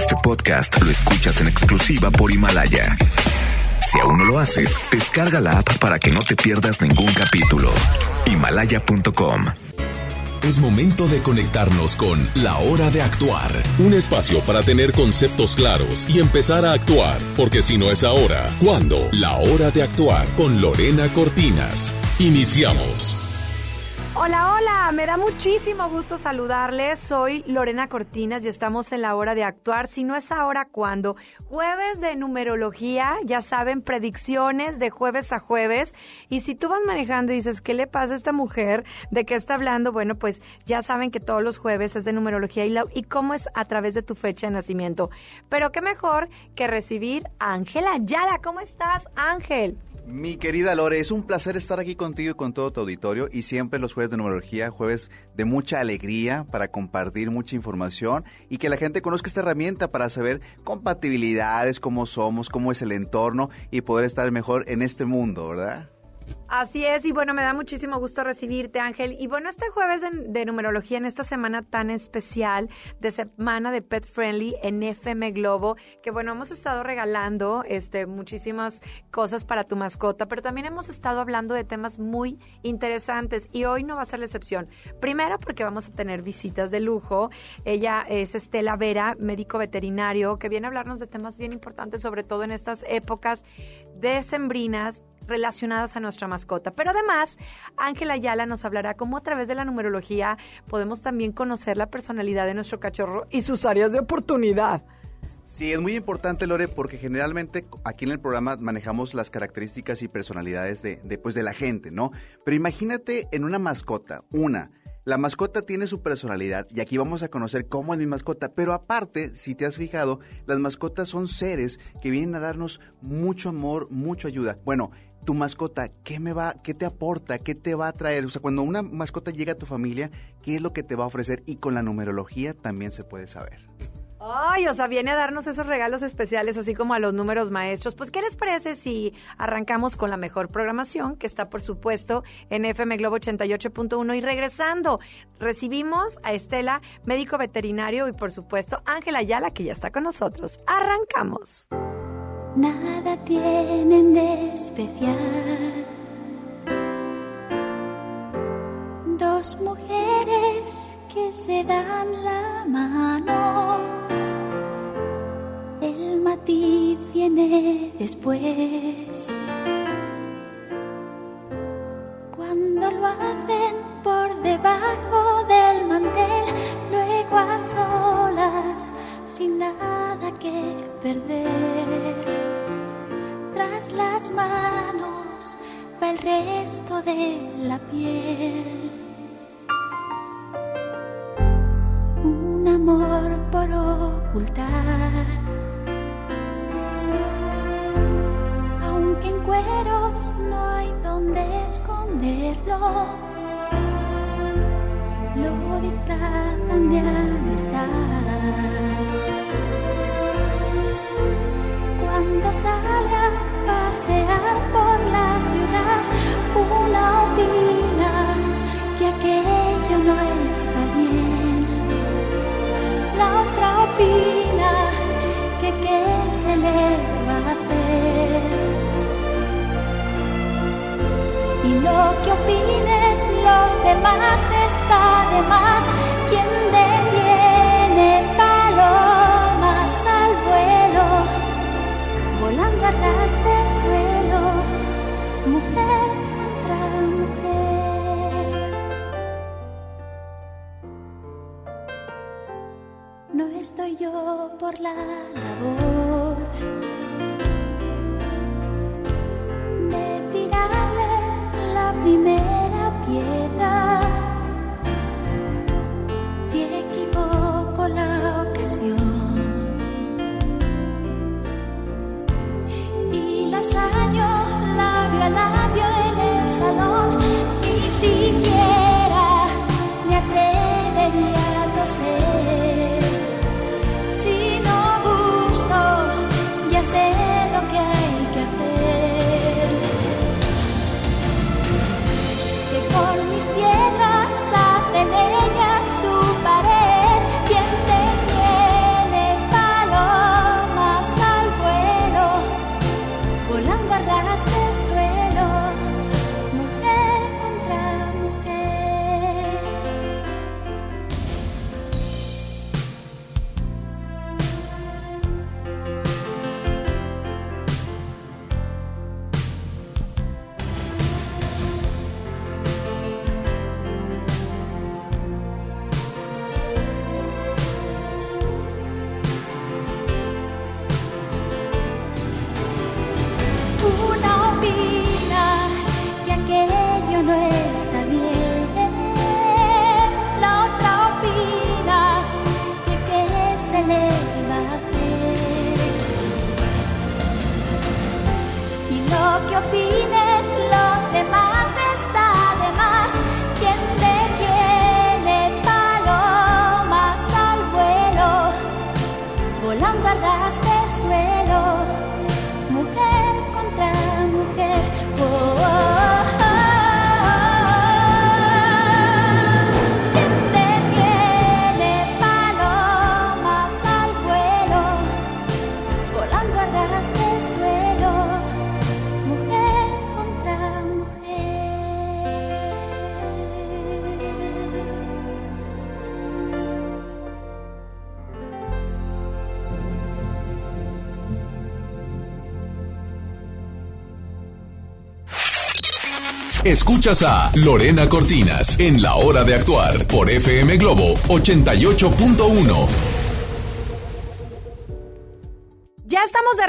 Este podcast lo escuchas en exclusiva por Himalaya. Si aún no lo haces, descarga la app para que no te pierdas ningún capítulo. Himalaya.com Es momento de conectarnos con La Hora de Actuar, un espacio para tener conceptos claros y empezar a actuar, porque si no es ahora, ¿cuándo? La Hora de Actuar con Lorena Cortinas. Iniciamos. Hola, hola, me da muchísimo gusto saludarles. Soy Lorena Cortinas y estamos en la hora de actuar. Si no es ahora, ¿cuándo? Jueves de numerología, ya saben, predicciones de jueves a jueves. Y si tú vas manejando y dices, ¿qué le pasa a esta mujer? ¿De qué está hablando? Bueno, pues ya saben que todos los jueves es de numerología y, cómo es a través de tu fecha de nacimiento. Pero qué mejor que recibir a Ángela Yala. ¿Cómo estás, Ángel? Mi querida Lore, es un placer estar aquí contigo y con todo tu auditorio y siempre los jueves de numerología, jueves de mucha alegría para compartir mucha información y que la gente conozca esta herramienta para saber compatibilidades, cómo somos, cómo es el entorno y poder estar mejor en este mundo, ¿verdad? Así es, y bueno, me da muchísimo gusto recibirte, Ángel. Y bueno, este jueves de, numerología, en esta semana tan especial, de semana de Pet Friendly en FM Globo, que bueno, hemos estado regalando este, muchísimas cosas para tu mascota, pero también hemos estado hablando de temas muy interesantes y hoy no va a ser la excepción. Primero, porque vamos a tener visitas de lujo. Ella es Estela Vera, médico veterinario, que viene a hablarnos de temas bien importantes, sobre todo en estas épocas decembrinas relacionadas a nuestra mascota. Pero además, Ángela Ayala nos hablará cómo a través de la numerología podemos también conocer la personalidad de nuestro cachorro y sus áreas de oportunidad. Sí, es muy importante, Lore, porque generalmente aquí en el programa manejamos las características y personalidades de, pues, de la gente, ¿no? Pero imagínate en una mascota, una, la mascota tiene su personalidad y aquí vamos a conocer cómo es mi mascota, pero aparte, si te has fijado, las mascotas son seres que vienen a darnos mucho amor, mucha ayuda. Bueno, tu mascota, ¿qué me va, qué te aporta, qué te va a traer? O sea, cuando una mascota llega a tu familia, ¿qué es lo que te va a ofrecer? Y con la numerología también se puede saber. Ay, o sea, viene a darnos esos regalos especiales, así como a los números maestros. Pues, ¿qué les parece si arrancamos con la mejor programación, que está, por supuesto, en FM Globo 88.1? Y regresando, recibimos a Estela, médico veterinario, y por supuesto, Ángela Ayala, que ya está con nosotros. Arrancamos. Nada tienen de especial. Dos mujeres que se dan la mano el matiz viene después. Cuando lo hacen por debajo del mantel, luego a solas, sin nada que perder. Tras las manos va el resto de la piel. Un amor por ocultar en cueros no hay donde esconderlo. Lo disfrazan de amistad. Cuando sale a pasear por la ciudad, una opina que aquello no está bien. La otra opina que qué se le va a hacer y lo que opinen los demás está de más. Quien detiene de suelo, mujer contra mujer. No estoy yo por la labor primera piedra. Escuchas a Lorena Cortinas en La Hora de Actuar por FM Globo 88.1.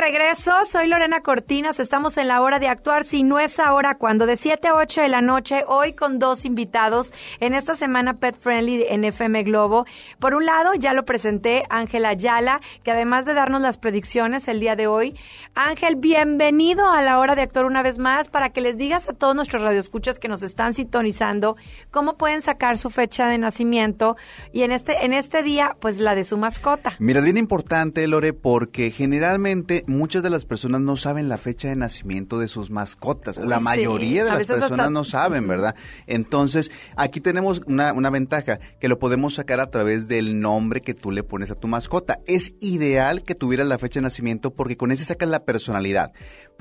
regreso, soy Lorena Cortinas, estamos en la hora de actuar, si no es ahora, cuando de 7 a 8 de la noche, hoy con dos invitados en esta semana Pet Friendly en FM Globo. Por un lado, ya lo presenté, Ángel Ayala, que además de darnos las predicciones el día de hoy, Ángel, bienvenido a la hora de actuar una vez más para que les digas a todos nuestros radioescuchas que nos están sintonizando cómo pueden sacar su fecha de nacimiento y en este, en este día, pues la de su mascota. Mira, bien importante, Lore, porque generalmente muchas de las personas no saben la fecha de nacimiento de sus mascotas. La Sí, mayoría de las hasta- personas no saben, ¿verdad? Entonces, aquí tenemos una, una ventaja, que lo podemos sacar a través del nombre que tú le pones a tu mascota. Es ideal que tuvieras la fecha de nacimiento porque con ese sacas la personalidad.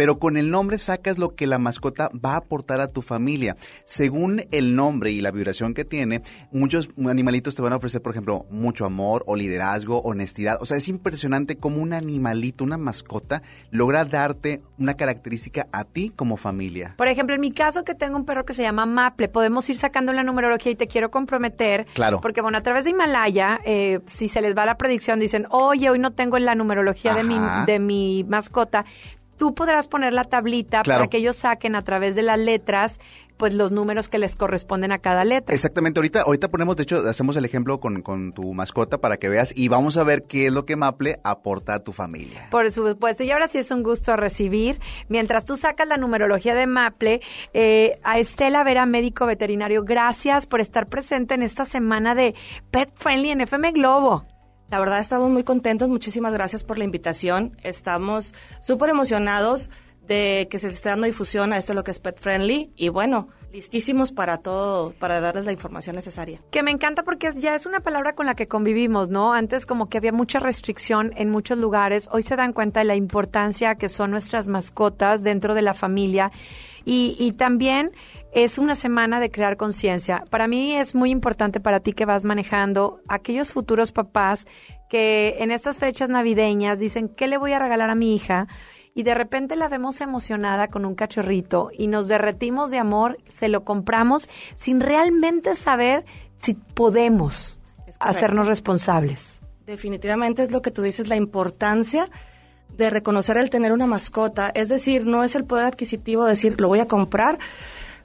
Pero con el nombre sacas lo que la mascota va a aportar a tu familia. Según el nombre y la vibración que tiene, muchos animalitos te van a ofrecer, por ejemplo, mucho amor o liderazgo, honestidad. O sea, es impresionante cómo un animalito, una mascota, logra darte una característica a ti como familia. Por ejemplo, en mi caso que tengo un perro que se llama Maple, podemos ir sacando la numerología y te quiero comprometer. Claro. Porque bueno, a través de Himalaya, eh, si se les va la predicción, dicen, oye, hoy no tengo la numerología de mi, de mi mascota. Tú podrás poner la tablita Claro. para que ellos saquen a través de las letras, pues los números que les corresponden a cada letra. Exactamente, ahorita, ahorita ponemos, de hecho, hacemos el ejemplo con, con tu mascota para que veas y vamos a ver qué es lo que Maple aporta a tu familia. Por supuesto, y ahora sí es un gusto recibir, mientras tú sacas la numerología de Maple, eh, a Estela Vera, médico veterinario, gracias por estar presente en esta semana de Pet Friendly en FM Globo. La verdad estamos muy contentos, muchísimas gracias por la invitación. Estamos súper emocionados de que se esté dando difusión a esto lo que es Pet Friendly y bueno, listísimos para todo, para darles la información necesaria. Que me encanta porque es, ya es una palabra con la que convivimos, ¿no? Antes como que había mucha restricción en muchos lugares, hoy se dan cuenta de la importancia que son nuestras mascotas dentro de la familia y, y también es una semana de crear conciencia. Para mí es muy importante para ti que vas manejando aquellos futuros papás que en estas fechas navideñas dicen, ¿qué le voy a regalar a mi hija? Y de repente la vemos emocionada con un cachorrito y nos derretimos de amor, se lo compramos sin realmente saber si podemos hacernos responsables. Definitivamente es lo que tú dices, la importancia de reconocer el tener una mascota. Es decir, no es el poder adquisitivo de decir, lo voy a comprar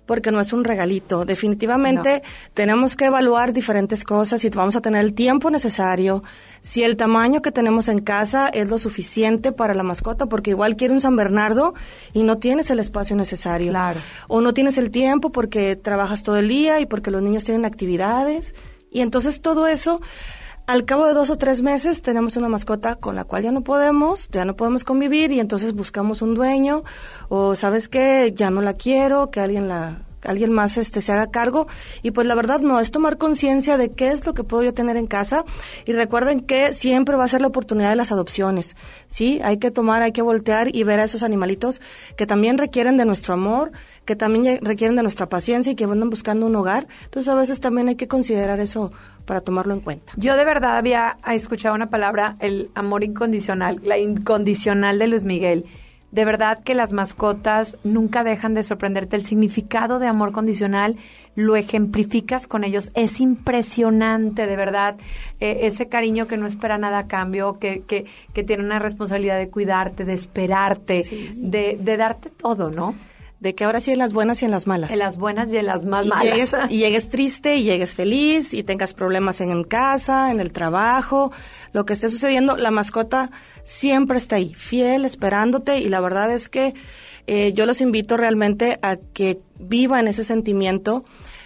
porque no es un regalito. Definitivamente tenemos que evaluar diferentes cosas, si vamos a tener el tiempo necesario, si el tamaño que tenemos en casa es lo suficiente para la mascota, porque igual quiere un San Bernardo y no tienes el espacio necesario. Claro. O no tienes el tiempo porque trabajas todo el día y porque los niños tienen actividades. Y entonces todo eso al cabo de dos o tres meses tenemos una mascota con la cual ya no podemos, ya no podemos convivir y entonces buscamos un dueño o sabes qué, ya no la quiero, que alguien la alguien más este se haga cargo. Y pues la verdad no es tomar conciencia de qué es lo que puedo yo tener en casa. Y recuerden que siempre va a ser la oportunidad de las adopciones sí hay que tomar hay que voltear y ver a esos animalitos que también requieren de nuestro amor que también requieren de nuestra paciencia y que andan buscando un hogar. Entonces a veces también hay que considerar eso para tomarlo en cuenta. Yo de verdad había escuchado una palabra, el amor incondicional, la incondicional de Luis Miguel. De verdad que las mascotas nunca dejan de sorprenderte. El significado de amor condicional lo ejemplificas con ellos. Es impresionante, de verdad. Eh, ese cariño que no espera nada a cambio, que, que, que tiene una responsabilidad de cuidarte, de esperarte, de, de darte todo, ¿no? De que ahora sí en las buenas y en las malas. En las buenas y en las más y malas. llegues, y llegues triste y llegues feliz y tengas problemas en casa, en el trabajo, lo que esté sucediendo, la mascota siempre está ahí, fiel, esperándote y la verdad es que eh, yo los invito realmente a que vivan ese sentimiento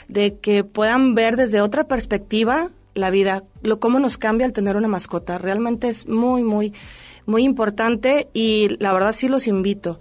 de que puedan ver desde otra perspectiva la vida, lo cómo nos cambia al tener una mascota. Realmente es muy, muy, muy importante y la verdad sí los invito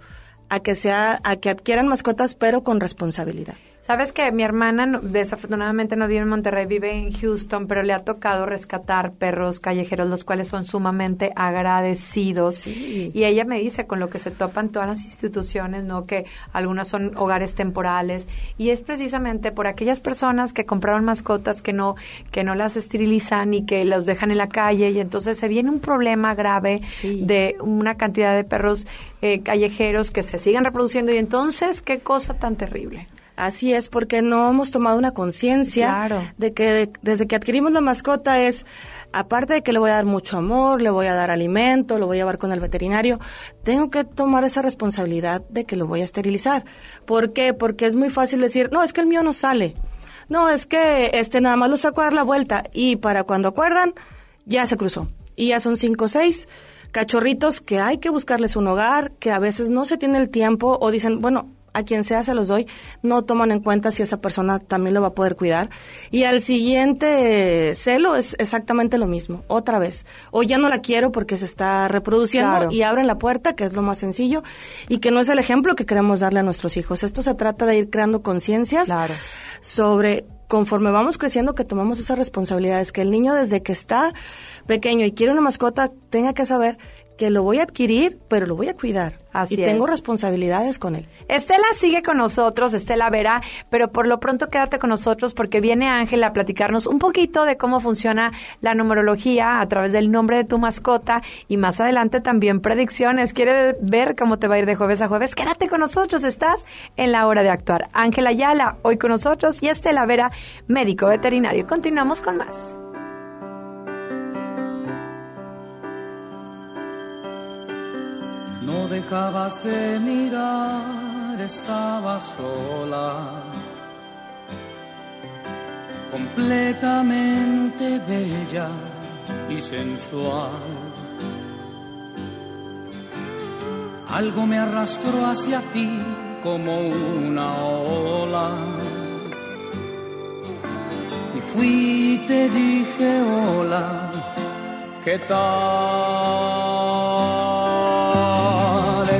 a que sea, a que adquieran mascotas, pero con responsabilidad. Sabes que mi hermana desafortunadamente no vive en Monterrey, vive en Houston, pero le ha tocado rescatar perros callejeros, los cuales son sumamente agradecidos. Sí. Y ella me dice con lo que se topan todas las instituciones, ¿no? Que algunas son hogares temporales. Y es precisamente por aquellas personas que compraron mascotas que no, que no las esterilizan y que los dejan en la calle. Y entonces se viene un problema grave Sí. de una cantidad de perros eh, callejeros que se sigan reproduciendo. Y entonces, qué cosa tan terrible. Así es, porque no hemos tomado una conciencia Claro. de que de- desde que adquirimos la mascota es, aparte de que le voy a dar mucho amor, le voy a dar alimento, lo voy a llevar con el veterinario, tengo que tomar esa responsabilidad de que lo voy a esterilizar. ¿Por qué? Porque es muy fácil decir, no, es que el mío no sale. No, es que este nada más lo saco a dar la vuelta y para cuando acuerdan, ya se cruzó. Y ya son cinco o seis cachorritos que hay que buscarles un hogar, que a veces no se tiene el tiempo o dicen, bueno, a quien sea se los doy, no toman en cuenta si esa persona también lo va a poder cuidar. Y al siguiente celo es exactamente lo mismo, otra vez. O ya no la quiero porque se está reproduciendo Claro. y abren la puerta, que es lo más sencillo, y que no es el ejemplo que queremos darle a nuestros hijos. Esto se trata de ir creando conciencias Claro. sobre conforme vamos creciendo que tomamos esas responsabilidades, que el niño desde que está pequeño y quiere una mascota tenga que saber que lo voy a adquirir, pero lo voy a cuidar. Así y tengo es. responsabilidades con él. Estela sigue con nosotros, Estela Vera, pero por lo pronto quédate con nosotros porque viene Ángela a platicarnos un poquito de cómo funciona la numerología a través del nombre de tu mascota y más adelante también predicciones. ¿Quiere ver cómo te va a ir de jueves a jueves? Quédate con nosotros, estás en la hora de actuar. Ángela Ayala, hoy con nosotros, y Estela Vera, médico veterinario. Continuamos con más. Dejabas de mirar, estaba sola, completamente bella y sensual. Algo me arrastró hacia ti como una ola. Y fui y te dije hola, ¿qué tal?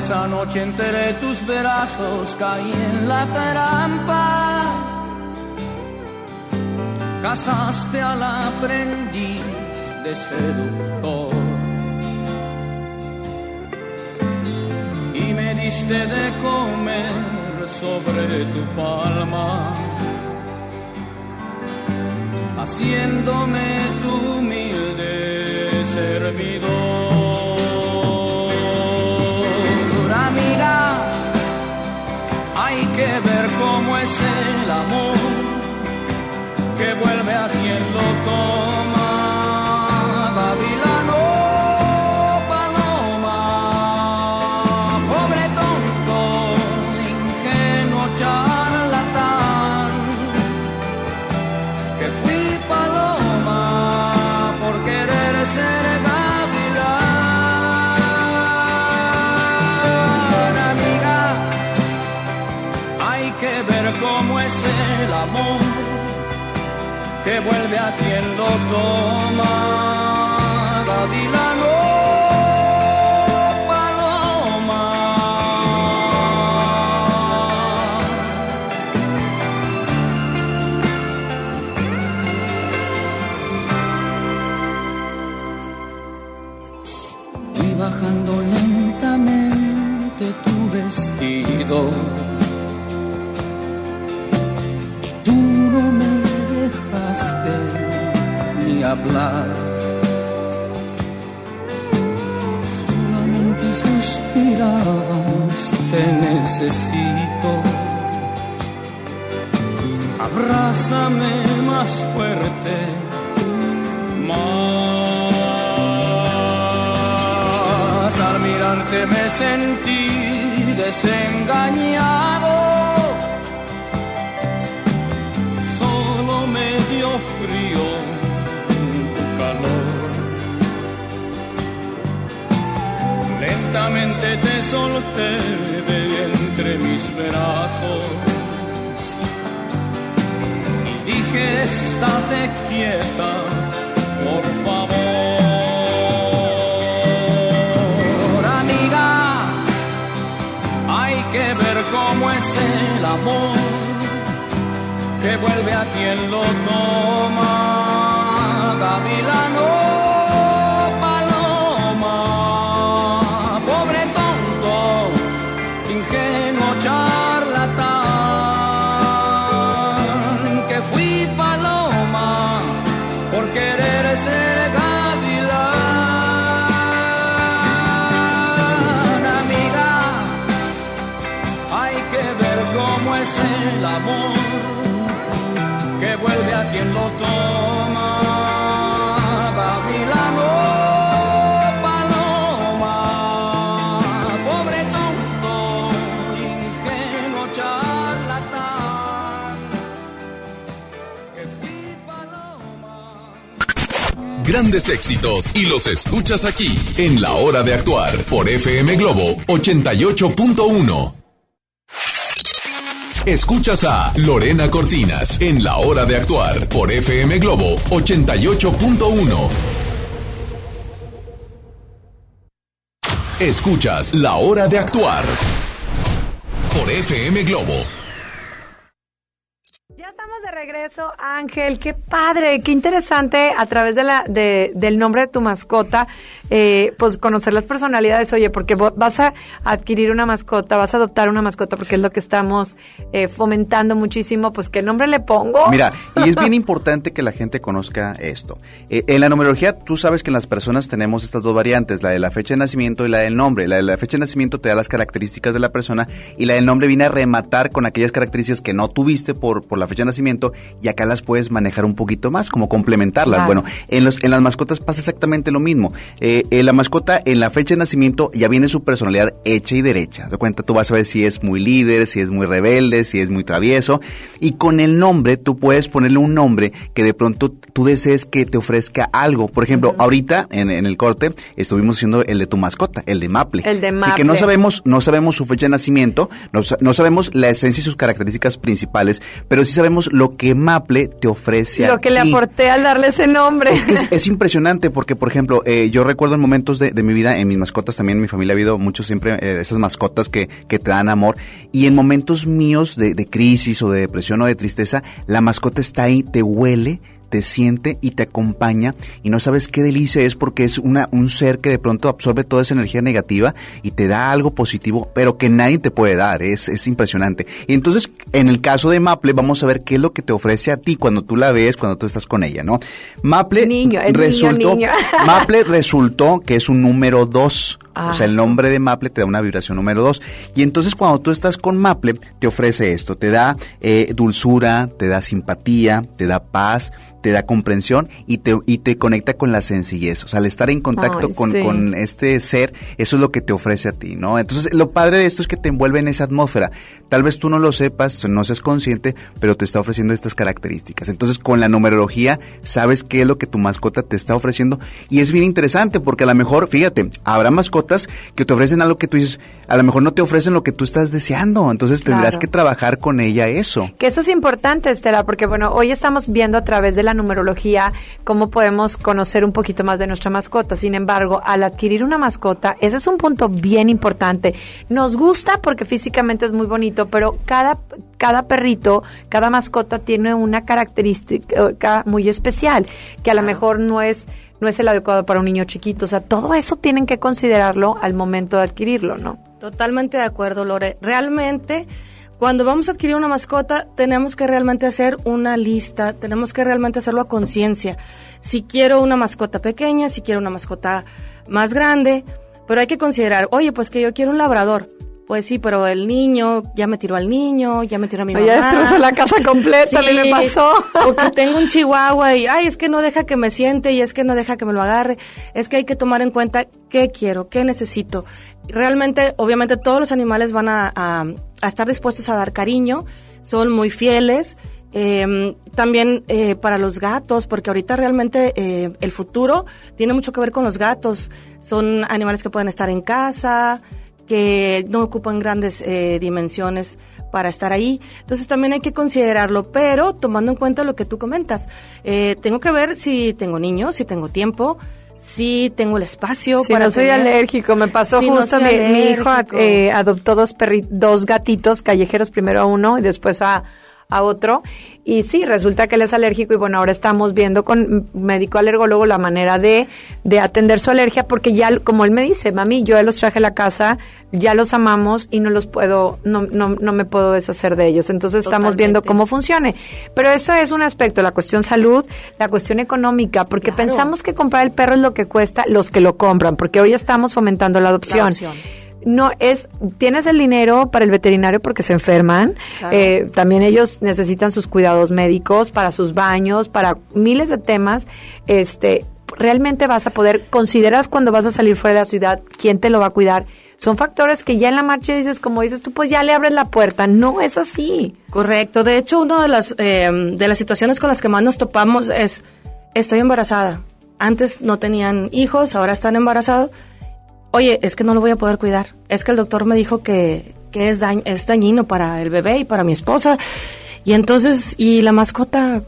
Esa noche entre tus brazos caí en la trampa. Casaste al aprendiz de seductor. Y me diste de comer sobre tu palma haciéndome tu humilde servidor. Vuelve a quien lo toma. Que vuelve a quien lo toma. Gavilán, hablar. Solamente suspirabas, te necesito. Abrázame más fuerte, más al mirarte me sentí desengañado. Lentamente te solté de entre mis brazos y dije, estate quieta, por favor. Amiga, hay que ver cómo es el amor que vuelve a quien lo toma. Gavilano, Grandes éxitos y los escuchas aquí en La Hora de Actuar por FM Globo 88.1. Escuchas a Lorena Cortinas en La Hora de Actuar por FM Globo 88.1. Escuchas La Hora de Actuar por FM Globo. Regreso, Ángel. Qué padre, qué interesante a través de la, de, del nombre de tu mascota, eh, pues conocer las personalidades. Oye, porque vas a adquirir una mascota, vas a adoptar una mascota, porque es lo que estamos eh, fomentando muchísimo. Pues, ¿qué nombre le pongo? Mira, y es bien importante que la gente conozca esto. Eh, en la numerología, tú sabes que en las personas tenemos estas dos variantes, la de la fecha de nacimiento y la del nombre. La de la fecha de nacimiento te da las características de la persona y la del nombre viene a rematar con aquellas características que no tuviste por, por la fecha de nacimiento y acá las puedes manejar un poquito más, como complementarlas. Claro. Bueno, en, los, en las mascotas pasa exactamente lo mismo. Eh, eh, la mascota en la fecha de nacimiento ya viene su personalidad hecha y derecha. De cuenta, tú vas a ver si es muy líder, si es muy rebelde, si es muy travieso. Y con el nombre, tú puedes ponerle un nombre que de pronto tú desees que te ofrezca algo. Por ejemplo, ahorita en, en el corte estuvimos haciendo el de tu mascota, el de Maple. El de Así que no Maple. sabemos, no sabemos su fecha de nacimiento, no, sa- no sabemos la esencia y sus características principales, pero sí sabemos lo que Maple te ofrece a Lo que le aporté al darle ese nombre. Es, que es, es impresionante porque, por ejemplo, eh, yo recuerdo en momentos de, mi vida, en mis mascotas también, en mi familia ha habido muchos siempre eh, esas mascotas que, que te dan amor. Y en momentos míos de, de crisis o de depresión o de tristeza, la mascota está ahí, te huele te siente y te acompaña y no sabes qué delicia es porque es una, un ser que de pronto absorbe toda esa energía negativa y te da algo positivo, pero que nadie te puede dar, es, es impresionante. Y entonces, en el caso de Maple, vamos a ver qué es lo que te ofrece a ti cuando tú la ves, cuando tú estás con ella, ¿no? Maple Niño, el niño, resultó, niño. Maple resultó que es un número 2. Ah, o sea, el nombre de Maple te da una vibración número 2. Y entonces cuando tú estás con Maple, te ofrece esto. Te da eh, dulzura, te da simpatía, te da paz, te da comprensión y te, y te conecta con la sencillez. O sea, al estar en contacto Ay, con, sí. con este ser, eso es lo que te ofrece a ti, ¿no? Entonces, lo padre de esto es que te envuelve en esa atmósfera. Tal vez tú no lo sepas, no seas consciente, pero te está ofreciendo estas características. Entonces, con la numerología, sabes qué es lo que tu mascota te está ofreciendo. Y es bien interesante porque a lo mejor, fíjate, habrá mascotas que te ofrecen algo que tú dices, a lo mejor no te ofrecen lo que tú estás deseando. Entonces, tendrás Claro. que trabajar con ella eso. Que eso es importante, Estela, porque bueno, hoy estamos viendo a través de la numerología cómo podemos conocer un poquito más de nuestra mascota. Sin embargo, al adquirir una mascota, ese es un punto bien importante. Nos gusta porque físicamente es muy bonito, pero cada, cada perrito, cada mascota tiene una característica muy especial, que a lo mejor no es no es el adecuado para un niño chiquito. O sea, todo eso tienen que considerarlo al momento de adquirirlo, ¿no? Totalmente de acuerdo, Lore. Realmente, cuando vamos a adquirir una mascota, tenemos que realmente hacer una lista, tenemos que realmente hacerlo a conciencia. Si quiero una mascota pequeña, si quiero una mascota más grande, pero hay que considerar, oye, pues que yo quiero un labrador. Pues sí, pero el niño, ya me tiró al niño, ya me tiró a mi mamá. ya destrozó la casa completa, mí me Sí, pasó. O que tengo un chihuahua y, ay, es que no deja que me siente y es que no deja que me lo agarre. Es que hay que tomar en cuenta qué quiero, qué necesito. Realmente, obviamente, todos los animales van a, a- a estar dispuestos a dar cariño, son muy fieles. Eh, también eh, para los gatos, porque ahorita realmente eh, el futuro tiene mucho que ver con los gatos. Son animales que pueden estar en casa, que no ocupan grandes eh, dimensiones para estar ahí. Entonces también hay que considerarlo, pero tomando en cuenta lo que tú comentas. Eh, tengo que ver si tengo niños, si tengo tiempo, si tengo el espacio. Si para no soy tener- alérgico, me pasó justo, mi, mi hijo eh, adoptó dos, perri- dos gatitos callejeros, primero a uno y después a, a otro. Y sí, resulta que él es alérgico y bueno, ahora estamos viendo con médico alergólogo la manera de, de atender su alergia porque ya, como él me dice, mami, yo ya los traje a la casa, ya los amamos y no los puedo, no, no, no me puedo deshacer de ellos. Entonces estamos viendo cómo funcione. Pero eso es un aspecto, la cuestión salud, la cuestión económica, porque Claro. pensamos que comprar el perro es lo que cuesta los que lo compran, porque hoy estamos fomentando la adopción. adopción. No es, tienes el dinero para el veterinario porque se enferman. Claro. Eh, también ellos necesitan sus cuidados médicos para sus baños, para miles de temas. Este, realmente vas a poder, consideras cuando vas a salir fuera de la ciudad, quién te lo va a cuidar. Son factores que ya en la marcha dices, como dices tú, pues ya le abres la puerta. No es así. Correcto. De hecho, una de las, eh, de las situaciones con las que más nos topamos es, estoy embarazada. Antes no tenían hijos, ahora están embarazados. Oye, es que no lo voy a poder cuidar. Es que el doctor me dijo que, que es, dañ- es dañino para el bebé y para mi esposa. Y entonces, y la mascota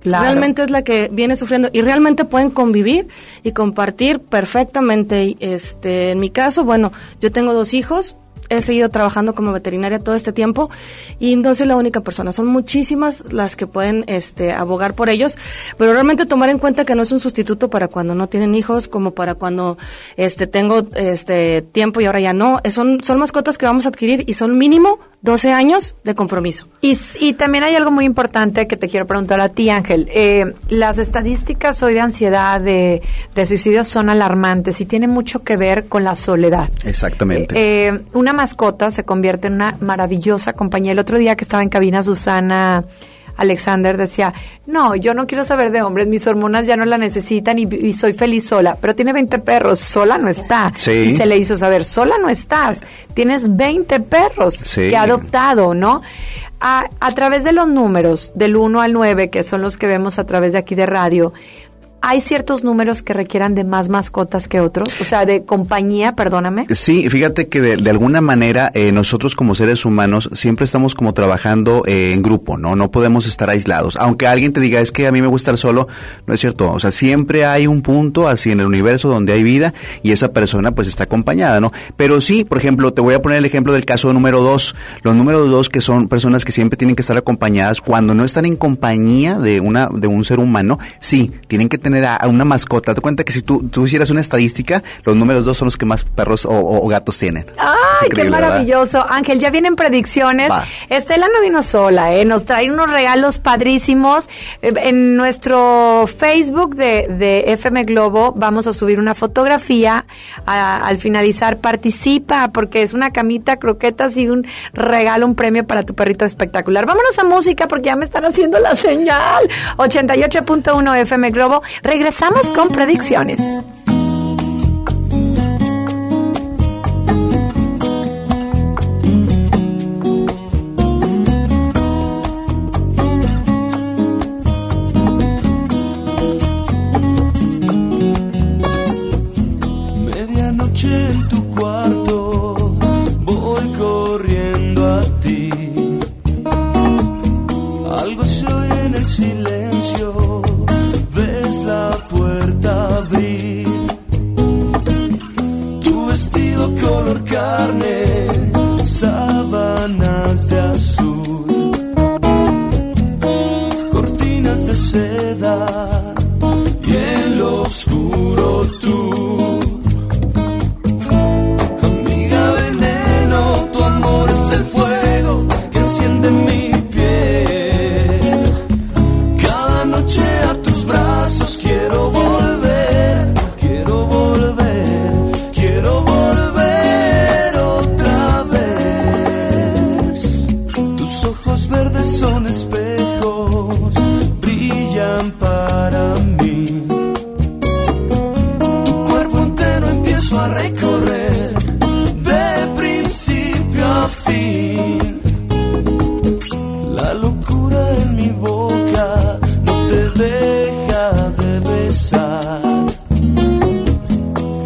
Claro. realmente es la que viene sufriendo y realmente pueden convivir y compartir perfectamente. Y, Este, en mi caso, bueno, yo tengo dos hijos, he seguido trabajando como veterinaria todo este tiempo y no soy la única persona, son muchísimas las que pueden este, abogar por ellos, pero realmente tomar en cuenta que no es un sustituto para cuando no tienen hijos, como para cuando este, tengo este, tiempo y ahora ya no, son, son mascotas que vamos a adquirir y son mínimo 12 años de compromiso. Y, y también hay algo muy importante que te quiero preguntar a ti, Ángel. Eh, las estadísticas hoy de ansiedad, de, de suicidios son alarmantes y tienen mucho que ver con la soledad. Exactamente. Eh, eh, una mascota se convierte en una maravillosa compañía. El otro día que estaba en cabina Susana Alexander decía, no, yo no quiero saber de hombres, mis hormonas ya no la necesitan y, y soy feliz sola, pero tiene 20 perros, sola no está. Sí. Y se le hizo saber, sola no estás, tienes 20 perros Sí. que ha adoptado, ¿no? A, a través de los números, del 1 al 9, que son los que vemos a través de aquí de radio, ¿hay ciertos números que requieran de más mascotas que otros? O sea, de compañía, perdóname. Sí, fíjate que de, alguna manera eh, nosotros como seres humanos siempre estamos como trabajando eh, en grupo, ¿no? No podemos estar aislados. Aunque alguien te diga, es que a mí me gusta estar solo, no es cierto. O sea, siempre hay un punto así en el universo donde hay vida y esa persona pues está acompañada, ¿no? Pero sí, por ejemplo, te voy a poner el ejemplo del caso número dos. Los números dos que son personas que siempre tienen que estar acompañadas cuando no están en compañía de una de un ser humano, sí, tienen que tener a, a una mascota. Te cuenta que si tú, tú hicieras una estadística, los números dos son los que más perros o, o- o gatos tienen. ¡Ay, qué maravilloso! Ángel, ya vienen predicciones. Va. Estela no vino sola, ¿eh? Nos trae unos regalos padrísimos. Eh, En nuestro Facebook de, de FM Globo vamos a subir una fotografía. A- al finalizar, participa porque es una camita, croquetas y un regalo, un premio para tu perrito espectacular. Vámonos a música porque ya me están haciendo la señal. 88.1 FM Globo. Regresamos con predicciones. Recorrer de principio a fin. La locura en mi boca no te deja de besar.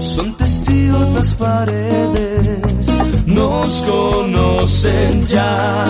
Son testigos las paredes, nos conocen ya.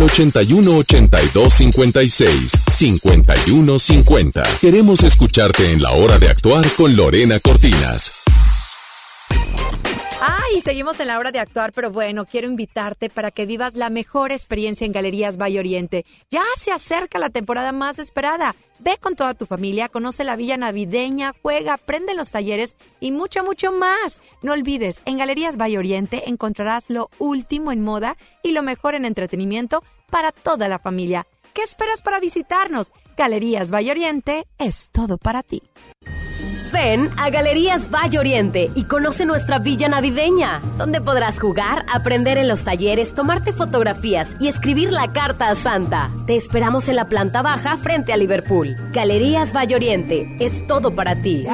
Al 81 82 56 51 50. Queremos escucharte en la hora de actuar con Lorena Cortinas. Ay, seguimos en la hora de actuar, pero bueno, quiero invitarte para que vivas la mejor experiencia en Galerías Valle Oriente. Ya se acerca la temporada más esperada. Ve con toda tu familia, conoce la villa navideña, juega, aprende en los talleres y mucho, mucho más. No olvides, en Galerías Valle Oriente encontrarás lo último en moda y lo mejor en entretenimiento para toda la familia. ¿Qué esperas para visitarnos? Galerías Valle Oriente es todo para ti. Ven a Galerías Valle Oriente y conoce nuestra villa navideña, donde podrás jugar, aprender en los talleres, tomarte fotografías y escribir la carta a Santa. Te esperamos en la planta baja frente a Liverpool. Galerías Valle Oriente es todo para ti.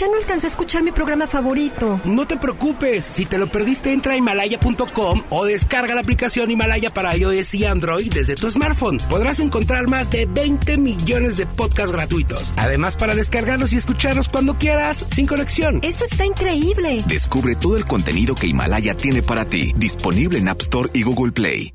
Ya no alcancé a escuchar mi programa favorito. No te preocupes, si te lo perdiste entra a himalaya.com o descarga la aplicación Himalaya para iOS y Android desde tu smartphone. Podrás encontrar más de 20 millones de podcasts gratuitos. Además para descargarlos y escucharlos cuando quieras, sin conexión. Eso está increíble. Descubre todo el contenido que Himalaya tiene para ti, disponible en App Store y Google Play.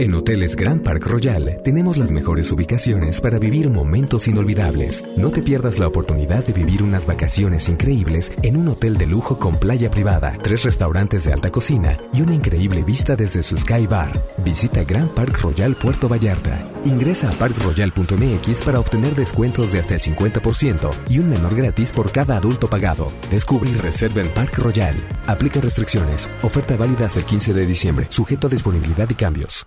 En Hoteles Grand Park Royal tenemos las mejores ubicaciones para vivir momentos inolvidables. No te pierdas la oportunidad de vivir unas vacaciones increíbles en un hotel de lujo con playa privada, tres restaurantes de alta cocina y una increíble vista desde su Sky Bar. Visita Grand Park Royal Puerto Vallarta. Ingresa a parkroyal.mx para obtener descuentos de hasta el 50% y un menor gratis por cada adulto pagado. Descubre y reserva en Park Royal. Aplica restricciones. Oferta válida hasta el 15 de diciembre. Sujeto a disponibilidad y cambios.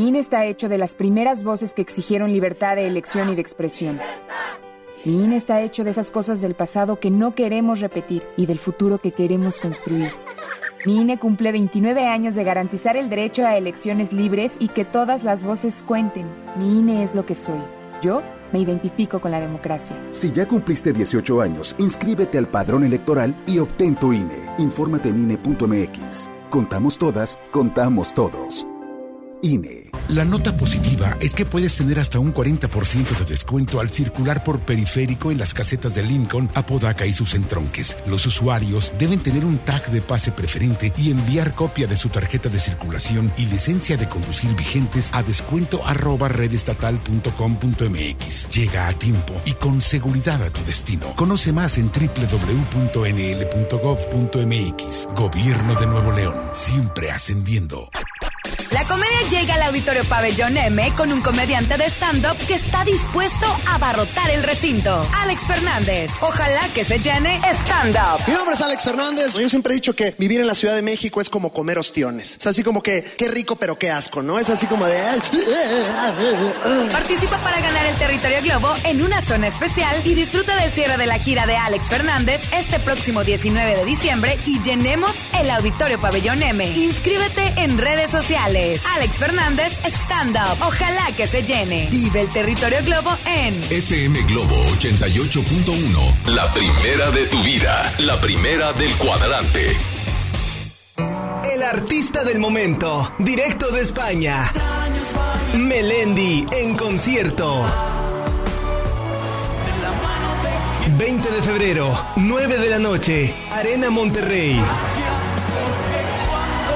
Mi INE está hecho de las primeras voces que exigieron libertad de elección y de expresión. Mi INE está hecho de esas cosas del pasado que no queremos repetir y del futuro que queremos construir. Mi INE cumple 29 años de garantizar el derecho a elecciones libres y que todas las voces cuenten. Mi INE es lo que soy. Yo me identifico con la democracia. Si ya cumpliste 18 años, inscríbete al padrón electoral y obtén tu INE. Infórmate en INE.mx. Contamos todas, contamos todos. INE. La nota positiva es que puedes tener hasta un 40% de descuento al circular por periférico en las casetas de Lincoln, Apodaca y sus entronques. Los usuarios deben tener un tag de pase preferente y enviar copia de su tarjeta de circulación y licencia de conducir vigentes a descuento. Llega a tiempo y con seguridad a tu destino. Conoce más en www.nl.gov.mx. Gobierno de Nuevo León, siempre ascendiendo. La comedia llega al Auditorio Pabellón M con un comediante de stand-up que está dispuesto a abarrotar el recinto. Alex Fernández. Ojalá que se llene stand-up. Mi nombre es Alex Fernández. Yo siempre he dicho que vivir en la Ciudad de México es como comer ostiones. Es así como que, qué rico pero qué asco, ¿no? Es así como de... Participa para ganar el territorio Globo en una zona especial y disfruta del cierre de la gira de Alex Fernández este próximo 19 de diciembre y llenemos el Auditorio Pabellón M. Inscríbete en redes sociales. Alex Fernández Stand Up. Ojalá que se llene. Vive el territorio Globo en FM Globo 88.1. La primera de tu vida. La primera del cuadrante. El artista del momento, directo de España. Melendi en concierto. 20 de febrero, 9 de la noche, Arena Monterrey.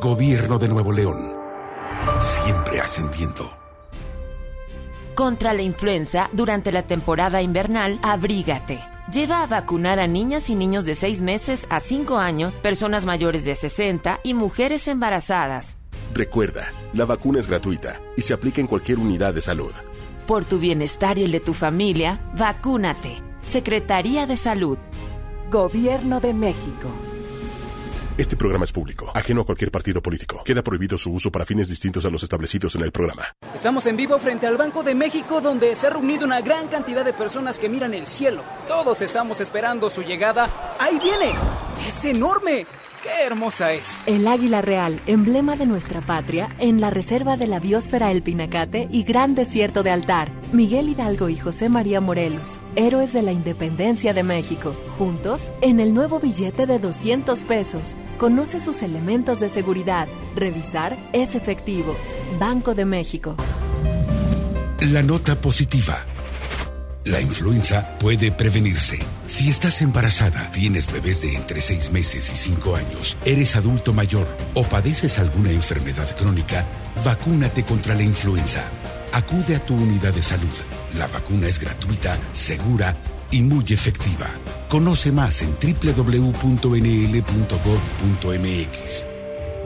Gobierno de Nuevo León. Siempre ascendiendo. Contra la influenza, durante la temporada invernal, abrígate. Lleva a vacunar a niñas y niños de 6 meses a 5 años, personas mayores de 60 y mujeres embarazadas. Recuerda, la vacuna es gratuita y se aplica en cualquier unidad de salud. Por tu bienestar y el de tu familia, vacúnate. Secretaría de Salud. Gobierno de México. Este programa es público, ajeno a cualquier partido político. Queda prohibido su uso para fines distintos a los establecidos en el programa. Estamos en vivo frente al Banco de México donde se ha reunido una gran cantidad de personas que miran el cielo. Todos estamos esperando su llegada. ¡Ahí viene! ¡Es enorme! ¡Qué hermosa es! El águila real, emblema de nuestra patria, en la reserva de la biosfera El Pinacate y Gran Desierto de Altar. Miguel Hidalgo y José María Morelos, héroes de la independencia de México. Juntos, en el nuevo billete de 200 pesos. Conoce sus elementos de seguridad. Revisar es efectivo. Banco de México. La nota positiva. La influenza puede prevenirse. Si estás embarazada, tienes bebés de entre 6 meses y 5 años, eres adulto mayor o padeces alguna enfermedad crónica, vacúnate contra la influenza. Acude a tu unidad de salud. La vacuna es gratuita, segura y muy efectiva. Conoce más en www.nl.gov.mx.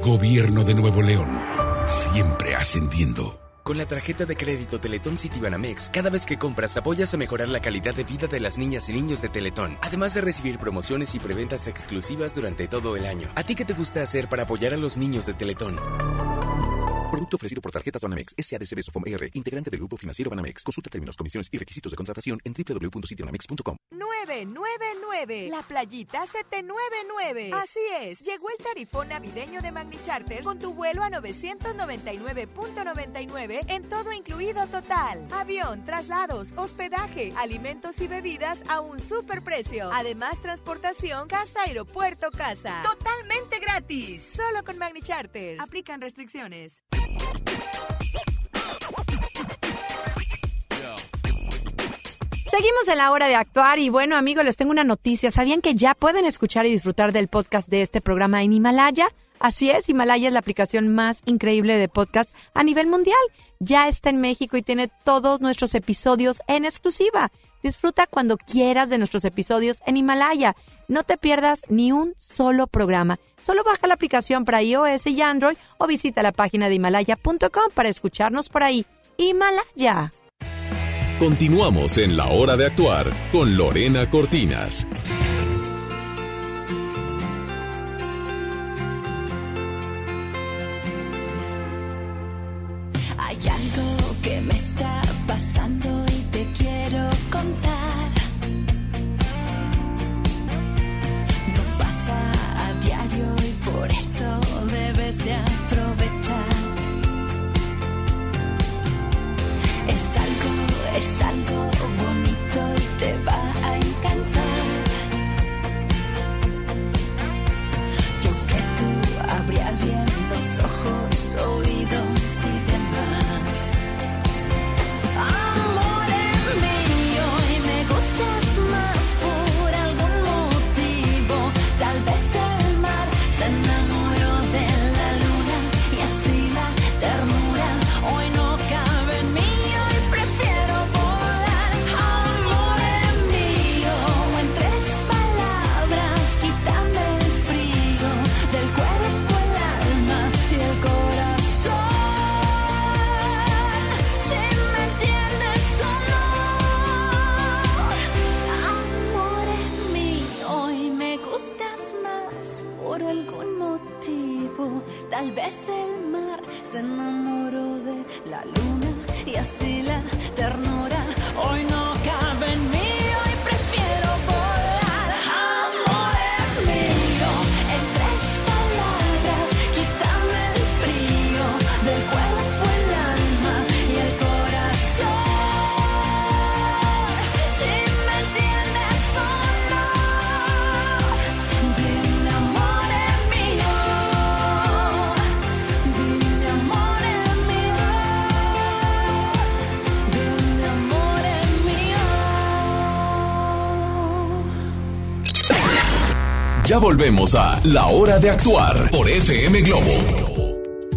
Gobierno de Nuevo León. Siempre ascendiendo. Con la tarjeta de crédito Teletón Citibanamex, cada vez que compras apoyas a mejorar la calidad de vida de las niñas y niños de Teletón, además de recibir promociones y preventas exclusivas durante todo el año. ¿A ti qué te gusta hacer para apoyar a los niños de Teletón? Producto ofrecido por Tarjetas Banamex, SADCB Sofom R, integrante del Grupo Financiero Banamex. Consulta términos, comisiones y requisitos de contratación en www.citibanamex.com. 999, la playita 799. Así es, llegó el tarifón navideño de Magni Charter con tu vuelo a 999.99 en todo incluido total. Avión, traslados, hospedaje, alimentos y bebidas a un superprecio. Además, transportación casa, aeropuerto, casa. Totalmente gratis. Solo con Magni Charter. Aplican restricciones. Seguimos en la hora de actuar y bueno amigos, les tengo una noticia. ¿Sabían que ya pueden escuchar y disfrutar del podcast de este programa en Himalaya? Así es, Himalaya es la aplicación más increíble de podcast a nivel mundial. Ya está en México y tiene todos nuestros episodios en exclusiva. Disfruta cuando quieras de nuestros episodios en Himalaya. No te pierdas ni un solo programa. Solo baja la aplicación para iOS y Android o visita la página de himalaya.com para escucharnos por ahí. Himalaya. Continuamos en La Hora de Actuar con Lorena Cortinas. Hay algo que me está pasando y te quiero contar. No pasa a diario y por eso debes de Ya volvemos a La Hora de Actuar por FM Globo.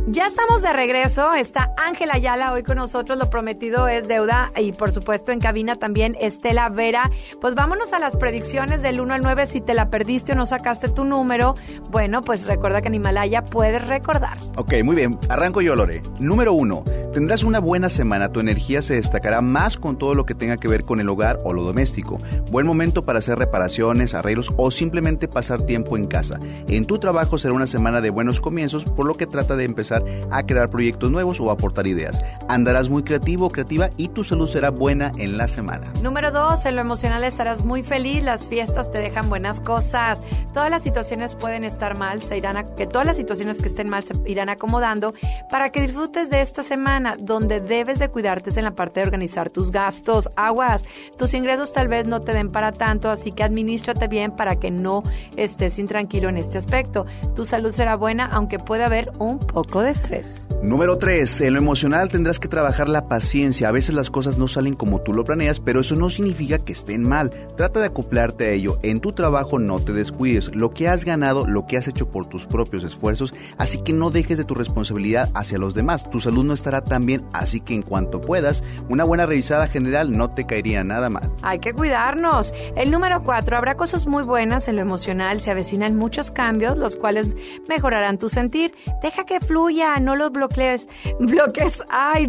Ya estamos de regreso. Está Ángela Ayala hoy con nosotros. Lo prometido es deuda. Y por supuesto, en cabina también Estela Vera. Pues vámonos a las predicciones del 1 al 9. Si te la perdiste o no sacaste tu número, bueno, pues recuerda que en Himalaya puedes recordar. Ok, muy bien. Arranco yo, Lore. Número uno. Tendrás una buena semana. Tu energía se destacará más con todo lo que tenga que ver con el hogar o lo doméstico. Buen momento para hacer reparaciones, arreglos o simplemente pasar tiempo en casa. En tu trabajo será una semana de buenos comienzos, por lo que trata de empezar a crear proyectos nuevos o aportar ideas. Andarás muy creativo o creativa y tu salud será buena en la semana. Número dos, en lo emocional estarás muy feliz, las fiestas te dejan buenas cosas, todas las situaciones pueden estar mal, se irán a, que todas las situaciones que estén mal se irán acomodando para que disfrutes de esta semana, donde debes de cuidarte es en la parte de organizar tus gastos, aguas, tus ingresos tal vez no te den para tanto, así que administrate bien para que no estés intranquilo en este aspecto. Tu salud será buena, aunque puede haber un poco de estrés. Número 3. En lo emocional tendrás que trabajar la paciencia. A veces las cosas no salen como tú lo planeas, pero eso no significa que estén mal. Trata de acoplarte a ello. En tu trabajo no te descuides. Lo que has ganado, lo que has hecho por tus propios esfuerzos, así que no dejes de tu responsabilidad hacia los demás. Tu salud no estará tan bien, así que en cuanto puedas, una buena revisada general no te caería nada mal. Hay que cuidarnos. El número 4. Habrá cosas muy buenas en lo emocional. Se avecinan muchos cambios, los cuales mejorarán tu sentir. Deja que fluya, no los bloquees. Bloques, ay,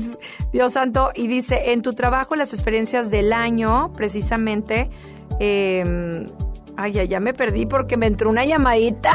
Dios santo. Y dice, en tu trabajo, las experiencias del año, precisamente, eh, Ay, ya, ya me perdí porque me entró una llamadita.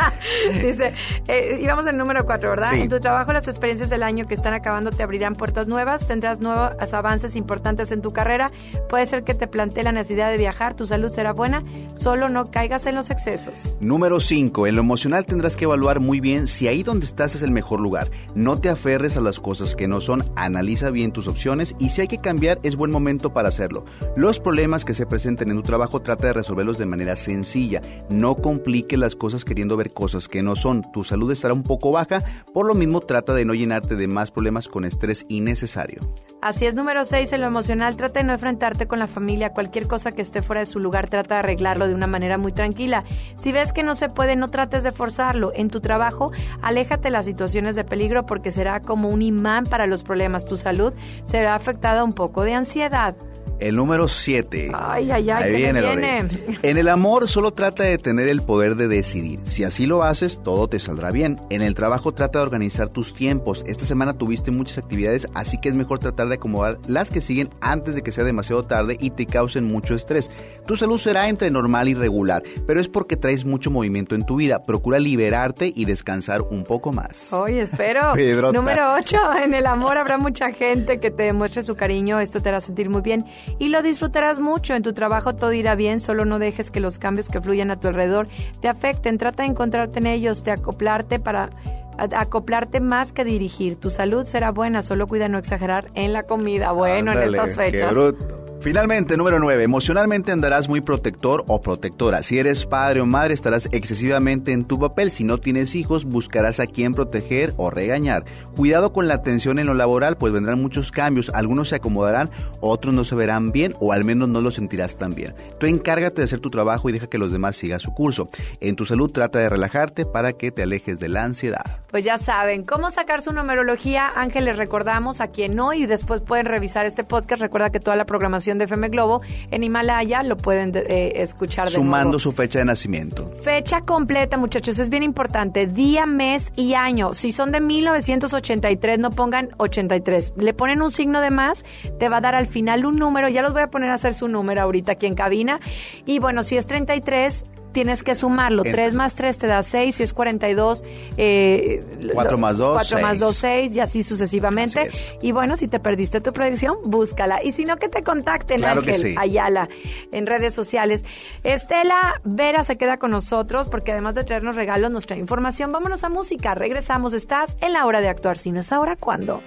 Dice, eh, íbamos al número cuatro, ¿verdad? Sí. En tu trabajo, las experiencias del año que están acabando te abrirán puertas nuevas, tendrás nuevos avances importantes en tu carrera. Puede ser que te plantee la necesidad de viajar, tu salud será buena, solo no caigas en los excesos. Número 5. En lo emocional tendrás que evaluar muy bien si ahí donde estás es el mejor lugar. No te aferres a las cosas que no son, analiza bien tus opciones y si hay que cambiar es buen momento para hacerlo. Los problemas que se presenten en tu trabajo trata de resolverlos de manera sencilla. No complique las cosas queriendo ver cosas que no son. Tu salud estará un poco baja, por lo mismo trata de no llenarte de más problemas con estrés innecesario. Así es, número 6, en lo emocional, trata de no enfrentarte con la familia. Cualquier cosa que esté fuera de su lugar, trata de arreglarlo de una manera muy tranquila. Si ves que no se puede, no trates de forzarlo. En tu trabajo, aléjate de las situaciones de peligro porque será como un imán para los problemas. Tu salud será afectada un poco de ansiedad. El número 7. Ay, ay, ay, ¿qué viene? En el amor solo trata de tener el poder de decidir. Si así lo haces, todo te saldrá bien. En el trabajo trata de organizar tus tiempos. Esta semana tuviste muchas actividades, así que es mejor tratar de acomodar las que siguen antes de que sea demasiado tarde y te causen mucho estrés. Tu salud será entre normal y regular, pero es porque traes mucho movimiento en tu vida. Procura liberarte y descansar un poco más. Oye, espero. Número 8. En el amor habrá mucha gente que te demuestre su cariño. Esto te hará sentir muy bien y lo disfrutarás mucho. En tu trabajo todo irá bien. Solo no dejes que los cambios que fluyan a tu alrededor te afecten. Trata de encontrarte en ellos, de acoplarte para acoplarte más que dirigir. Tu salud será buena. Solo cuida no exagerar en la comida. Bueno, en estas qué fechas. bruto. Finalmente, número 9. Emocionalmente andarás muy protector o protectora. Si eres padre o madre, estarás excesivamente en tu papel. Si no tienes hijos, buscarás a quien proteger o regañar. Cuidado con la atención en lo laboral, pues vendrán muchos cambios. Algunos se acomodarán, otros no se verán bien o al menos no lo sentirás tan bien. Tú encárgate de hacer tu trabajo y deja que los demás sigan su curso. En tu salud, trata de relajarte para que te alejes de la ansiedad. Pues ya saben, cómo sacar su numerología. Ángel, les recordamos a quien no y después pueden revisar este podcast. Recuerda que toda la programación de FM Globo en Himalaya lo pueden eh, escuchar de Sumando nuevo. su fecha de nacimiento. Fecha completa, muchachos, es bien importante. Día, mes y año. Si son de 1983, no pongan 83. Le ponen un signo de más, te va a dar al final un número. Ya los voy a poner a hacer su número ahorita aquí en cabina. Y bueno, si es 33, tienes que sumarlo. Entre. 3 más 3 te da 6. Si es 42, eh, Cuatro más dos, 4 más seis. 2, 6 y así sucesivamente. Así. Y bueno, si te perdiste tu predicción, búscala. Y si no, que te contacten, Claro Ángel sí. Ayala, en redes sociales. Estela Vera se queda con nosotros porque además de traernos regalos, nos trae información. Vámonos a música. Regresamos. Estás en la hora de actuar. Si no es ahora, ¿cuándo?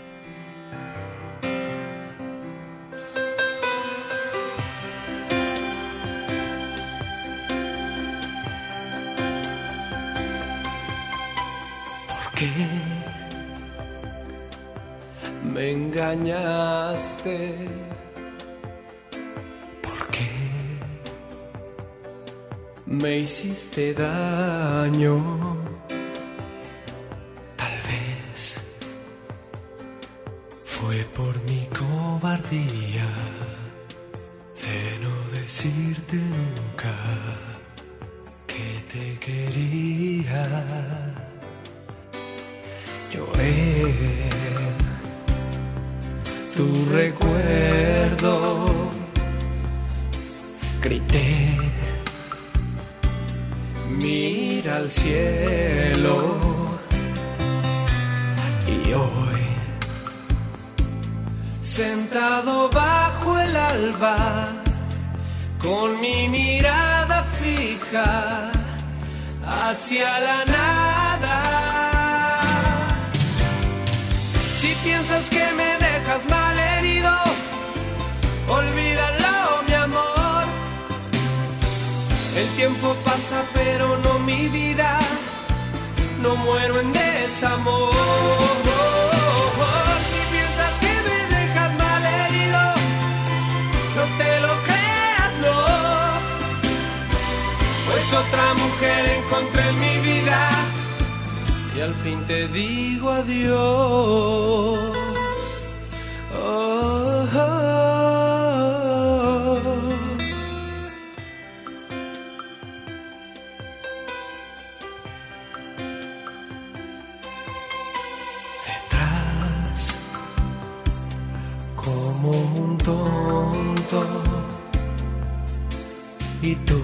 Qué me engañaste? ¿Por qué me hiciste daño? Tal vez fue por mi cobardía de no decirte nunca que te quería. Lloré. Tu recuerdo, grité, mira al cielo. Y hoy, sentado bajo el alba, con mi mirada fija hacia la nada. Piensas que me dejas mal herido, olvídalo, mi amor. El tiempo pasa, pero no mi vida. No muero en desamor. Si piensas que me dejas mal herido, no te lo creas, no. Pues otra mujer encontré al fin te digo adiós. Oh, oh, oh. Detrás, como un tonto, y tú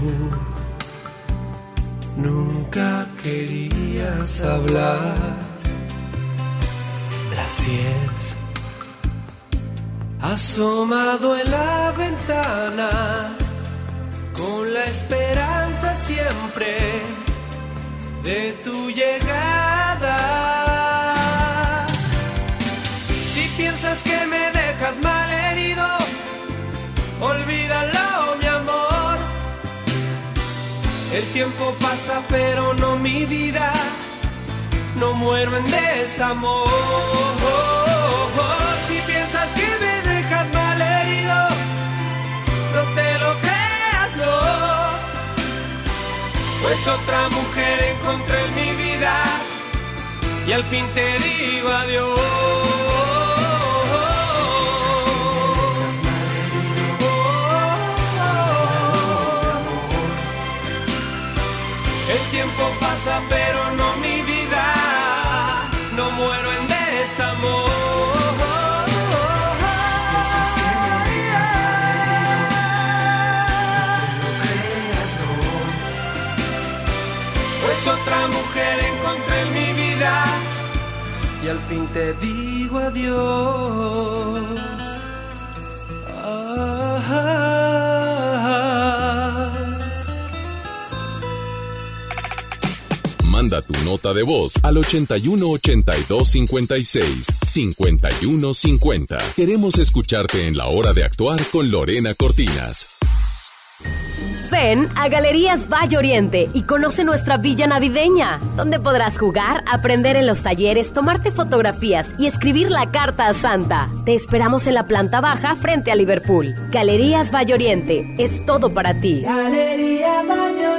nunca querías hablar. Las diez, asomado en la ventana, con la esperanza siempre de tu llegada. Si piensas que me dejas mal herido, olvídalo, mi amor. El tiempo pasa, pero no mi vida no muero en desamor. Si piensas que me dejas mal herido, no te lo creas, no. Pues otra mujer encontré en mi vida y al fin te digo adiós. El tiempo pasa pero no fin te digo adiós. Manda tu nota de voz al 81 82 56 51 50. Queremos escucharte en la hora de actuar con Lorena Cortinas. Ven a Galerías Valle Oriente y conoce nuestra villa navideña, donde podrás jugar, aprender en los talleres, tomarte fotografías y escribir la carta a Santa. Te esperamos en la planta baja frente a Liverpool. Galerías Valle Oriente, es todo para ti. Galerías Valle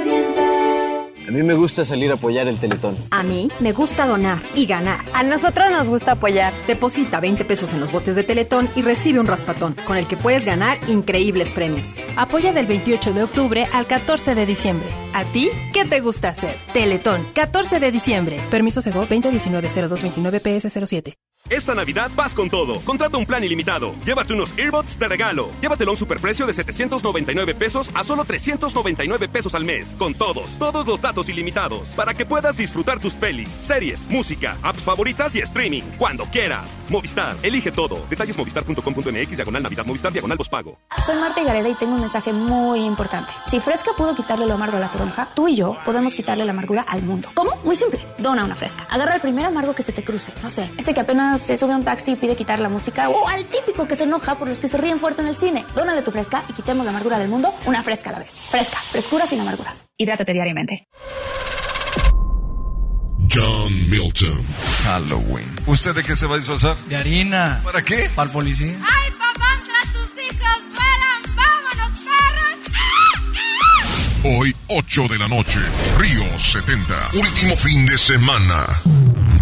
mí me gusta salir a apoyar el Teletón. A mí me gusta donar y ganar. A nosotros nos gusta apoyar. Deposita 20 pesos en los botes de Teletón y recibe un raspatón, con el que puedes ganar increíbles premios. Apoya del 28 de octubre al 14 de diciembre. ¿A ti qué te gusta hacer? Teletón, 14 de diciembre. Permiso Sego 2019-0229-PS07. Esta Navidad vas con todo. Contrata un plan ilimitado. Llévate unos earbuds de regalo. Llévatelo a un superprecio de 799 pesos a solo 399 pesos al mes. Con todos, todos los datos ilimitados. Para que puedas disfrutar tus pelis, series, música, apps favoritas y streaming. Cuando quieras. Movistar, elige todo. Detalles movistar.com.mx, diagonal Navidad, Movistar, diagonal pago. Soy Marta Gareda y tengo un mensaje muy importante. Si Fresca pudo quitarle lo amargo a la toronja, tú y yo podemos quitarle la amargura al mundo. ¿Cómo? Muy simple. Dona una Fresca. Agarra el primer amargo que se te cruce. No sé, este que apenas se sube a un taxi y pide quitar la música o al típico que se enoja por los que se ríen fuerte en el cine. Dónale tu Fresca y quitemos la amargura del mundo una Fresca a la vez. Fresca. Frescura sin amarguras. Hidrátate diariamente. John Milton. Halloween. ¿Usted de qué se va a disfrazar? De harina. ¿Para qué? Para el policía. ¡Ay, papá, tus hijos vuelan! ¡Vámonos, perros! Hoy, 8 de la noche, Río 70. Último fin de semana.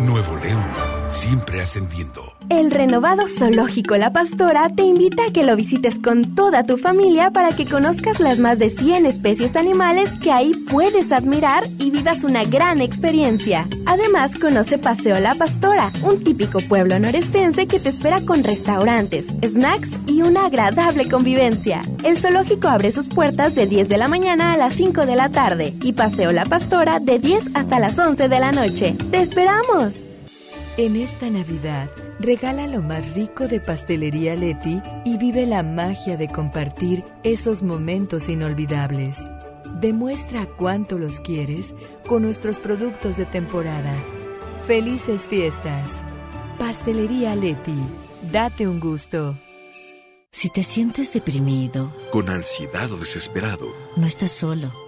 Nuevo León, siempre ascendiendo. El renovado Zoológico La Pastora te invita a que lo visites con toda tu familia para que conozcas las más de 100 especies animales que ahí puedes admirar y vivas una gran experiencia. Además, conoce Paseo La Pastora, un típico pueblo norestense que te espera con restaurantes, snacks y una agradable convivencia. El zoológico abre sus puertas de 10 de la mañana a las 5 de la tarde y Paseo La Pastora de 10 hasta las 11 de la noche. ¡Te esperamos! En esta Navidad, regala lo más rico de Pastelería Leti y vive la magia de compartir esos momentos inolvidables. Demuestra cuánto los quieres con nuestros productos de temporada. Felices fiestas. Pastelería Leti. Date un gusto. Si te sientes deprimido, Con ansiedad o desesperado, no estás solo.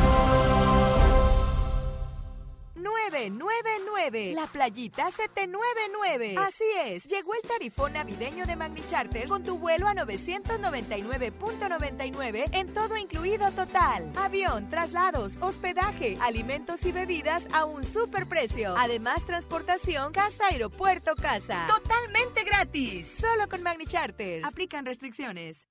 999. La playita 799. Así es, llegó el tarifón navideño de Magni Charter con tu vuelo a 999.99 en todo incluido total. Avión, traslados, hospedaje, alimentos y bebidas a un superprecio. Además, transportación casa, aeropuerto, casa. Totalmente gratis. Solo con Magni Charter. Aplican restricciones.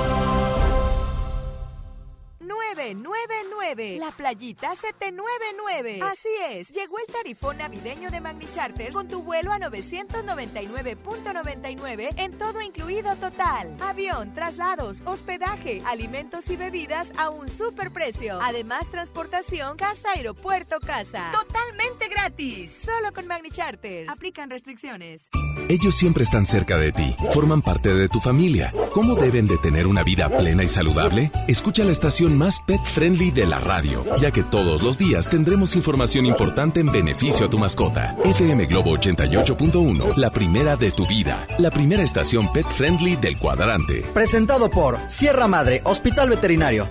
999. La playita 799. Así es, llegó el tarifón navideño de Magni Charter con tu vuelo a 999.99 en todo incluido total. Avión, traslados, hospedaje, alimentos y bebidas a un super precio. Además, transportación casa, aeropuerto, casa. Totalmente gratis. Solo con Magni Charter. Aplican restricciones. Ellos siempre están cerca de ti, forman parte de tu familia. ¿Cómo deben de tener una vida plena y saludable? Escucha la estación más pet friendly de la radio, ya que todos los días tendremos información importante en beneficio a tu mascota. FM Globo 88.1, la primera de tu vida, la primera estación pet friendly del cuadrante. Presentado por Sierra Madre, Hospital Veterinario.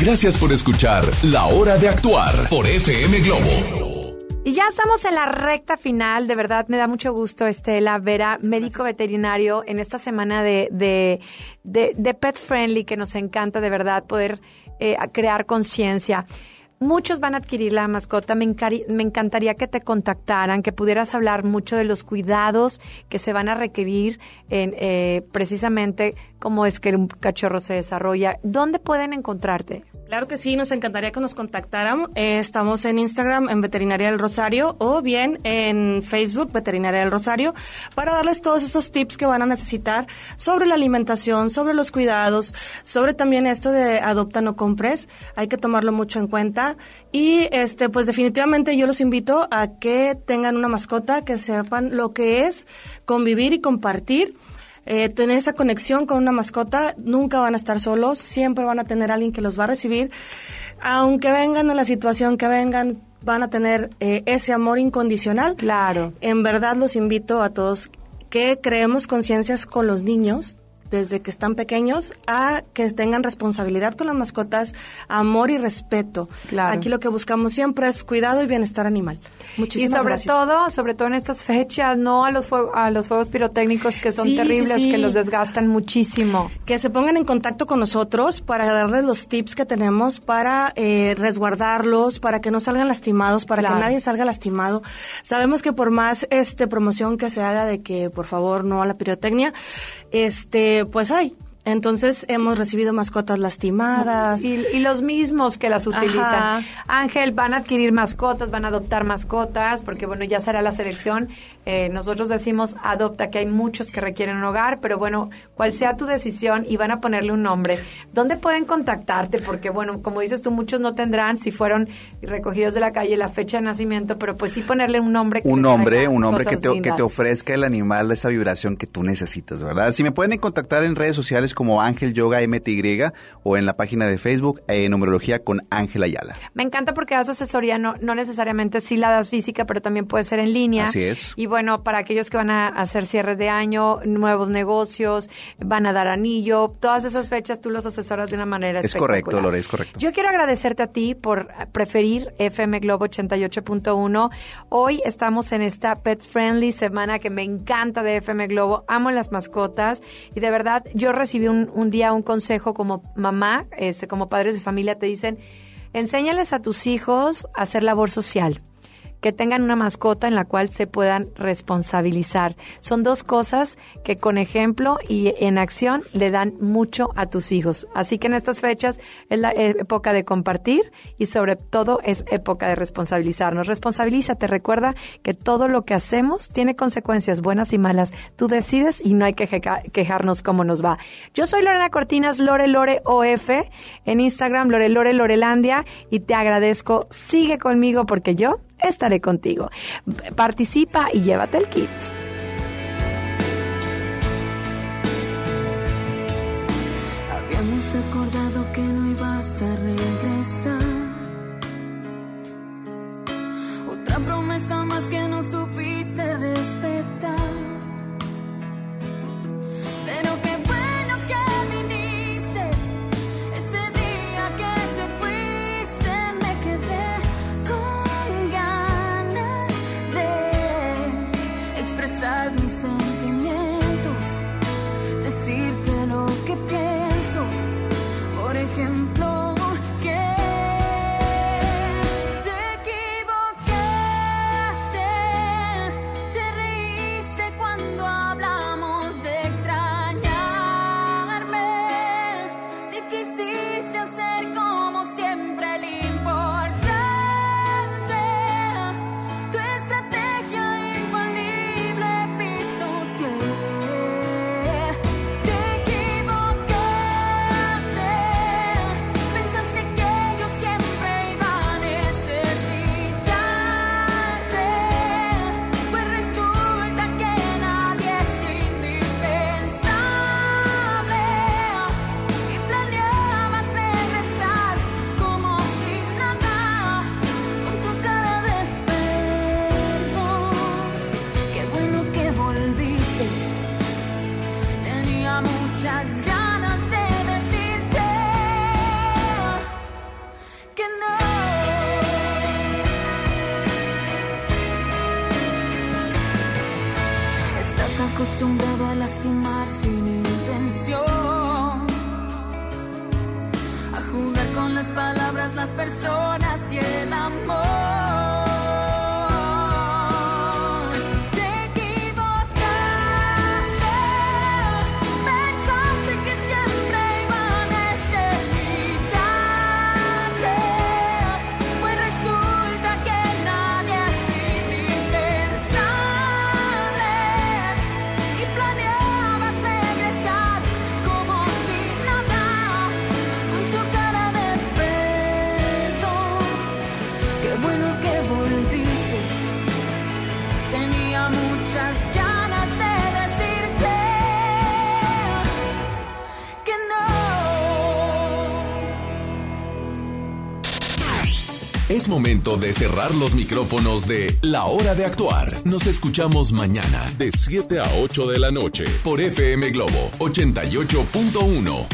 Gracias por escuchar La Hora de Actuar por FM Globo. Y ya estamos en la recta final, de verdad me da mucho gusto, Estela, ver a médico veterinario en esta semana de, de, de, de Pet Friendly, que nos encanta de verdad poder eh, crear conciencia. Muchos van a adquirir la mascota. Me, me, encantaría que te contactaran, que pudieras hablar mucho de los cuidados que se van a requerir en, eh, precisamente cómo es que un cachorro se desarrolla. ¿Dónde pueden encontrarte? Claro que sí, nos encantaría que nos contactaran. Eh, estamos en Instagram, en Veterinaria del Rosario, o bien en Facebook, Veterinaria del Rosario, para darles todos esos tips que van a necesitar sobre la alimentación, sobre los cuidados, sobre también esto de adopta no compres. Hay que tomarlo mucho en cuenta. Y este, pues definitivamente yo los invito a que tengan una mascota, que sepan lo que es convivir y compartir eh, tener esa conexión con una mascota, nunca van a estar solos, siempre van a tener alguien que los va a recibir, aunque vengan en la situación que vengan, van a tener eh, ese amor incondicional. Claro. En verdad los invito a todos que creemos conciencias con los niños, desde que están pequeños a que tengan responsabilidad con las mascotas, amor y respeto. Aquí lo que buscamos siempre es cuidado y bienestar animal. Muchísimas y sobre gracias. todo, sobre todo en estas fechas, no a los a los fuegos pirotécnicos que son terribles, que los desgastan muchísimo. Que se pongan en contacto con nosotros para darles los tips que tenemos para eh, resguardarlos, para que no salgan lastimados, para que nadie salga lastimado. Sabemos que por más este promoción que se haga de que por favor no a la pirotecnia, este pues hay entonces hemos recibido mascotas lastimadas. Y, los mismos que las utilizan. Ángel, van a adquirir mascotas, van a adoptar mascotas, porque bueno, ya será la selección. Eh, nosotros decimos adopta, que hay muchos que requieren un hogar, pero bueno, cual sea tu decisión y van a ponerle un nombre. ¿Dónde pueden contactarte? Porque bueno, como dices tú, muchos no tendrán si fueron recogidos de la calle la fecha de nacimiento, pero pues sí ponerle un nombre. un nombre, un nombre que te, que te ofrezca el animal esa vibración que tú necesitas, ¿verdad? Si me pueden contactar en redes sociales como Ángel Yoga MTY o en la página de Facebook eh, Numerología con Ángel Ayala. Me encanta porque das asesoría, no, no necesariamente sí la das física, pero también puede ser en línea. Así es. Y bueno, para aquellos que van a hacer cierres de año, nuevos negocios, van a dar anillo, todas esas fechas tú los asesoras de una manera Es correcto, Lore, es correcto. Yo quiero agradecerte a ti por preferir FM Globo 88.1. Hoy estamos en esta Pet Friendly semana que me encanta de FM Globo. Amo las mascotas y de verdad yo recibí un, un día un consejo como mamá, este, como padres de familia, te dicen, enséñales a tus hijos a hacer labor social que tengan una mascota en la cual se puedan responsabilizar. Son dos cosas que con ejemplo y en acción le dan mucho a tus hijos. Así que en estas fechas es la época de compartir y sobre todo es época de responsabilizarnos. Responsabilízate, recuerda que todo lo que hacemos tiene consecuencias buenas y malas. Tú decides y no hay que quejarnos cómo nos va. Yo soy Lorena Cortinas, Lore Lore OF, en Instagram Lore Lore Lorelandia y te agradezco. Sigue conmigo porque yo estaré contigo. Participa y llévate el kit. Habíamos acordado que no ibas a regresar. Otra promesa más que no supiste respetar. Pero qué Es momento de cerrar los micrófonos de La Hora de Actuar. Nos escuchamos mañana de 7 a 8 de la noche por FM Globo 88.1.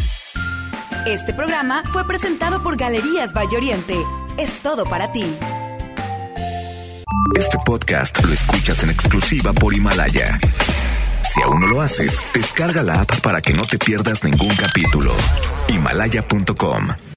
Este programa fue presentado por Galerías Valle Oriente. Es todo para ti. Este podcast lo escuchas en exclusiva por Himalaya. Si aún no lo haces, descarga la app para que no te pierdas ningún capítulo. Himalaya.com